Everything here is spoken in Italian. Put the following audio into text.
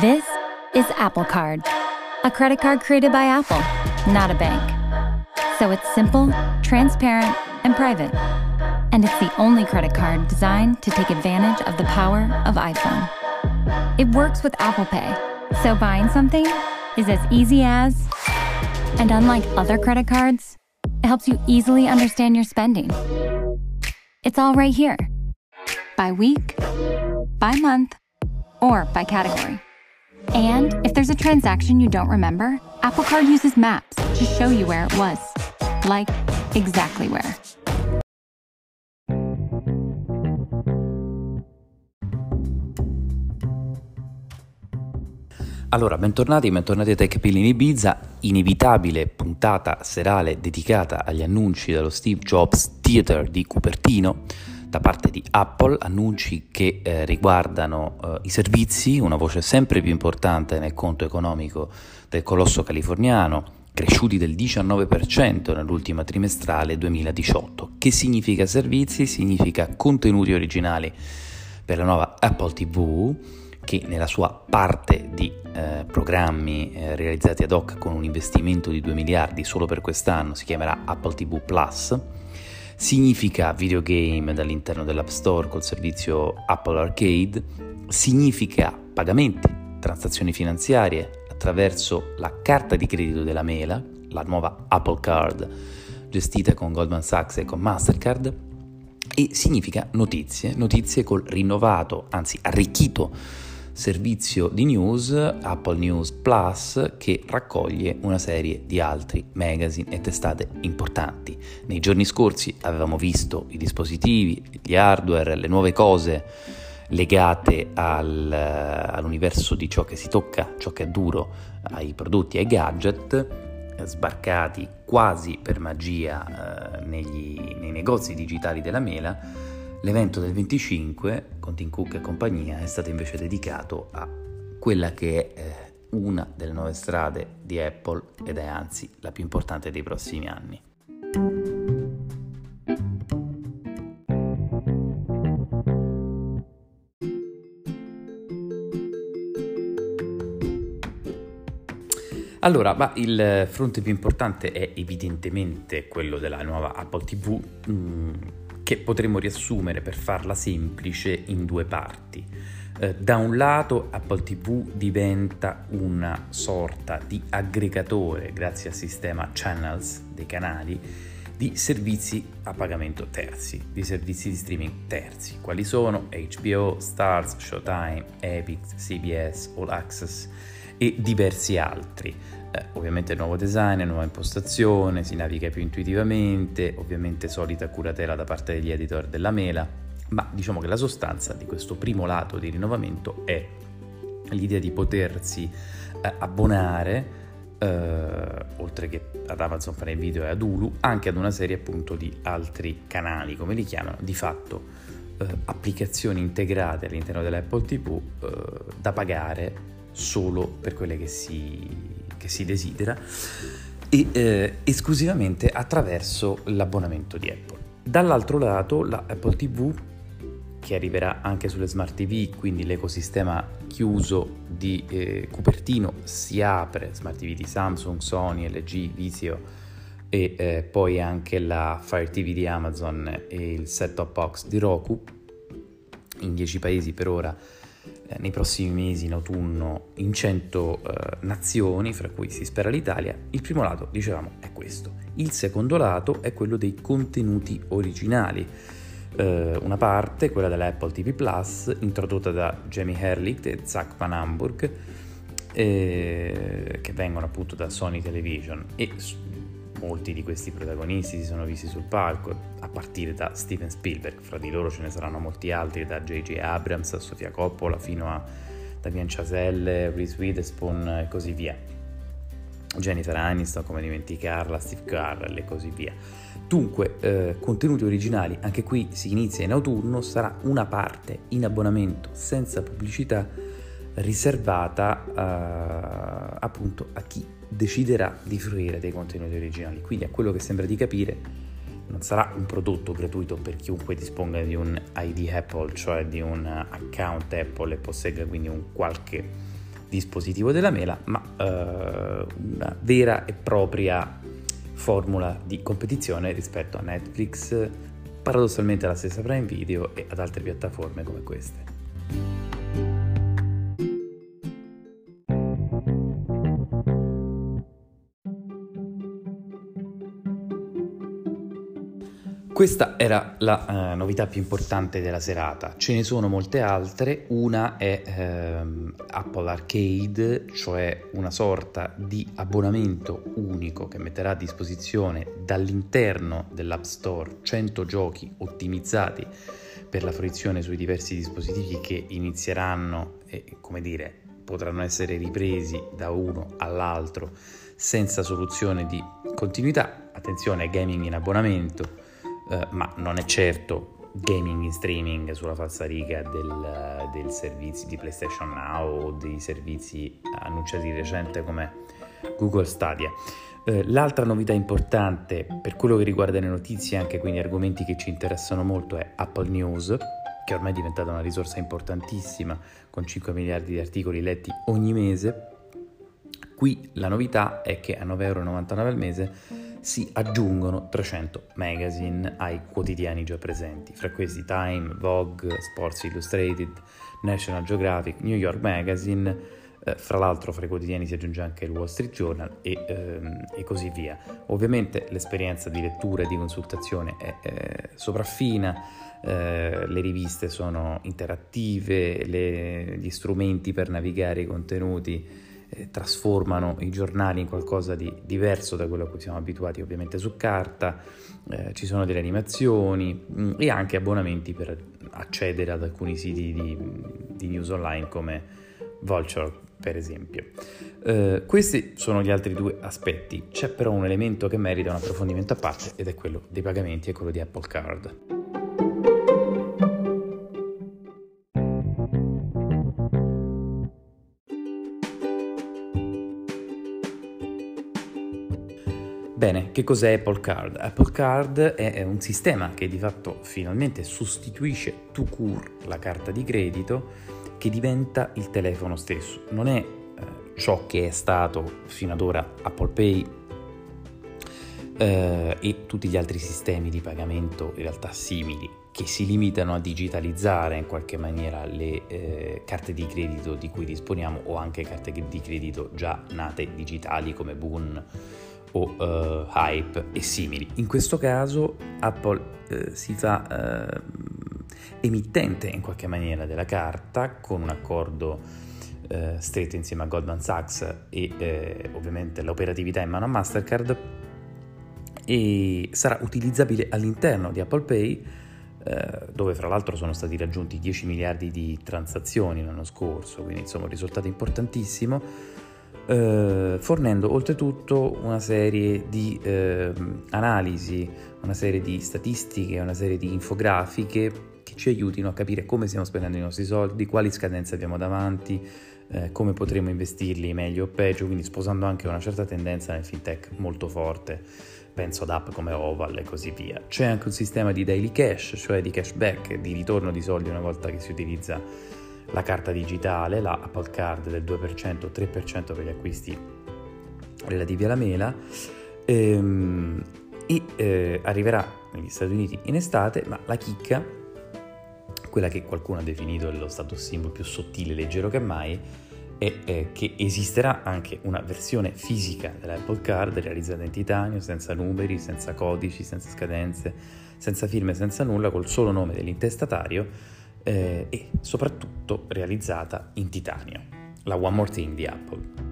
This is Apple Card, a credit card created by Apple, not a bank. So it's simple, transparent, and private. And it's the only credit card designed to take advantage of the power of iPhone. It works with Apple Pay, so buying something is as easy as. And unlike other credit cards, it helps you easily understand your spending. It's all right here by week, by month, or by category. And if there's a transaction you don't remember, Apple Card uses maps to show you where it was. Like, exactly where. Allora, bentornati, bentornati a TechPill in Ibiza, inevitabile puntata serale dedicata agli annunci dello Steve Jobs Theater di Cupertino da parte di Apple, annunci che eh, riguardano eh, i servizi, una voce sempre più importante nel conto economico del colosso californiano, cresciuti del 19% nell'ultima trimestrale 2018. Che significa servizi? Significa contenuti originali per la nuova Apple TV che nella sua parte di eh, programmi eh, realizzati ad hoc con un investimento di 2 miliardi solo per quest'anno si chiamerà Apple TV Plus. Significa videogame dall'interno dell'App Store col servizio Apple Arcade, significa pagamenti, transazioni finanziarie attraverso la carta di credito della mela, la nuova Apple Card gestita con Goldman Sachs e con Mastercard, e significa notizie, notizie col rinnovato, anzi arricchito servizio di news Apple News Plus che raccoglie una serie di altri magazine e testate importanti. Nei giorni scorsi avevamo visto i dispositivi, gli hardware, le nuove cose legate al, all'universo di ciò che si tocca, ciò che è duro, ai prodotti, ai gadget sbarcati quasi per magia eh, negli, nei negozi digitali della mela L'evento del 25 con Tim Cook e compagnia è stato invece dedicato a quella che è eh, una delle nuove strade di Apple ed è anzi la più importante dei prossimi anni. Allora, ma il fronte più importante è evidentemente quello della nuova Apple TV. Mm, che potremmo riassumere per farla semplice in due parti. Eh, da un lato Apple TV diventa una sorta di aggregatore grazie al sistema channels dei canali di servizi a pagamento terzi, di servizi di streaming terzi. Quali sono? HBO, Stars, Showtime, Epic, CBS, All Access e diversi altri. Eh, ovviamente nuovo design, nuova impostazione, si naviga più intuitivamente, ovviamente solita curatela da parte degli editor della mela, ma diciamo che la sostanza di questo primo lato di rinnovamento è l'idea di potersi eh, abbonare Uh, oltre che ad Amazon Prime Video e ad Hulu, anche ad una serie appunto di altri canali, come li chiamano, di fatto uh, applicazioni integrate all'interno dell'Apple TV uh, da pagare solo per quelle che si che si desidera e eh, esclusivamente attraverso l'abbonamento di Apple. Dall'altro lato la Apple TV che arriverà anche sulle smart TV, quindi l'ecosistema chiuso di eh, Cupertino si apre, smart TV di Samsung, Sony, LG, Vizio e eh, poi anche la Fire TV di Amazon e il set-top box di Roku in 10 paesi per ora nei prossimi mesi in autunno in 100 eh, nazioni, fra cui si spera l'Italia. Il primo lato, dicevamo, è questo. Il secondo lato è quello dei contenuti originali. Eh, una parte, quella dell'Apple TV Plus, introdotta da Jamie Herlicht e Zach Van Hamburg, eh, che vengono appunto da Sony Television e molti di questi protagonisti si sono visti sul palco, a partire da Steven Spielberg, fra di loro ce ne saranno molti altri, da J.J. Abrams a Sofia Coppola fino a Damien Chazelle, Reese Witherspoon e così via. Jennifer Aniston, come dimenticarla, Steve Carell e così via. Dunque, eh, contenuti originali, anche qui si inizia in autunno, sarà una parte in abbonamento senza pubblicità riservata uh, appunto a chi deciderà di fruire dei contenuti originali. Quindi a quello che sembra di capire non sarà un prodotto gratuito per chiunque disponga di un ID Apple, cioè di un account Apple e possegga quindi un qualche dispositivo della mela, ma eh, una vera e propria formula di competizione rispetto a Netflix, paradossalmente alla stessa Prime Video e ad altre piattaforme come queste. Questa era la uh, novità più importante della serata, ce ne sono molte altre, una è ehm, Apple Arcade, cioè una sorta di abbonamento unico che metterà a disposizione dall'interno dell'App Store 100 giochi ottimizzati per la fruizione sui diversi dispositivi che inizieranno e come dire potranno essere ripresi da uno all'altro senza soluzione di continuità. Attenzione, gaming in abbonamento eh, ma non è certo gaming in streaming sulla falsariga del, del servizio di PlayStation Now o dei servizi annunciati di recente come Google Stadia. Eh, l'altra novità importante per quello che riguarda le notizie, anche quindi argomenti che ci interessano molto, è Apple News, che ormai è diventata una risorsa importantissima con 5 miliardi di articoli letti ogni mese. Qui la novità è che a 9,99 euro al mese si aggiungono 300 magazine ai quotidiani già presenti, fra questi Time, Vogue, Sports Illustrated, National Geographic, New York Magazine, eh, fra l'altro fra i quotidiani si aggiunge anche il Wall Street Journal e, ehm, e così via. Ovviamente l'esperienza di lettura e di consultazione è eh, sopraffina, eh, le riviste sono interattive, le, gli strumenti per navigare i contenuti eh, trasformano i giornali in qualcosa di diverso da quello a cui siamo abituati ovviamente su carta, eh, ci sono delle animazioni mh, mm, e anche abbonamenti per accedere ad alcuni siti di, di news online come Vulture per esempio. Eh, questi sono gli altri due aspetti, c'è però un elemento che merita un approfondimento a parte ed è quello dei pagamenti e quello di Apple Card. Bene, che cos'è Apple Card? Apple Card è un sistema che di fatto finalmente sostituisce to cure la carta di credito che diventa il telefono stesso. Non è eh, ciò che è stato fino ad ora Apple Pay eh, e tutti gli altri sistemi di pagamento in realtà simili che si limitano a digitalizzare in qualche maniera le eh, carte di credito di cui disponiamo o anche carte di credito già nate digitali come Boon o uh, Hype e simili. In questo caso Apple uh, si fa uh, emittente in qualche maniera della carta con un accordo stretto insieme a Goldman Sachs e ovviamente l'operatività in mano a Mastercard e sarà utilizzabile all'interno di Apple Pay dove fra l'altro sono stati raggiunti 10 miliardi di transazioni l'anno scorso, quindi insomma un risultato importantissimo eh, fornendo oltretutto una serie di eh, analisi, una serie di statistiche, una serie di infografiche che ci aiutino a capire come stiamo spendendo i nostri soldi, quali scadenze abbiamo davanti, eh, come potremo investirli meglio o peggio, quindi sposando anche una certa tendenza nel fintech molto forte, penso ad app come Oval e così via. C'è anche un sistema di daily cash, cioè di cashback, di ritorno di soldi una volta che si utilizza la carta digitale, la Apple Card del 2% o 3% per gli acquisti relativi alla mela ehm, e eh, arriverà negli Stati Uniti in estate, ma la chicca, quella che qualcuno ha definito lo status symbol più sottile e leggero che mai, è che esisterà anche una versione fisica dell'Apple Card realizzata in titanio, senza numeri, senza codici, senza scadenze, senza firme, senza nulla, col solo nome dell'intestatario eh, e soprattutto realizzata in titanio, la One More Thing di Apple.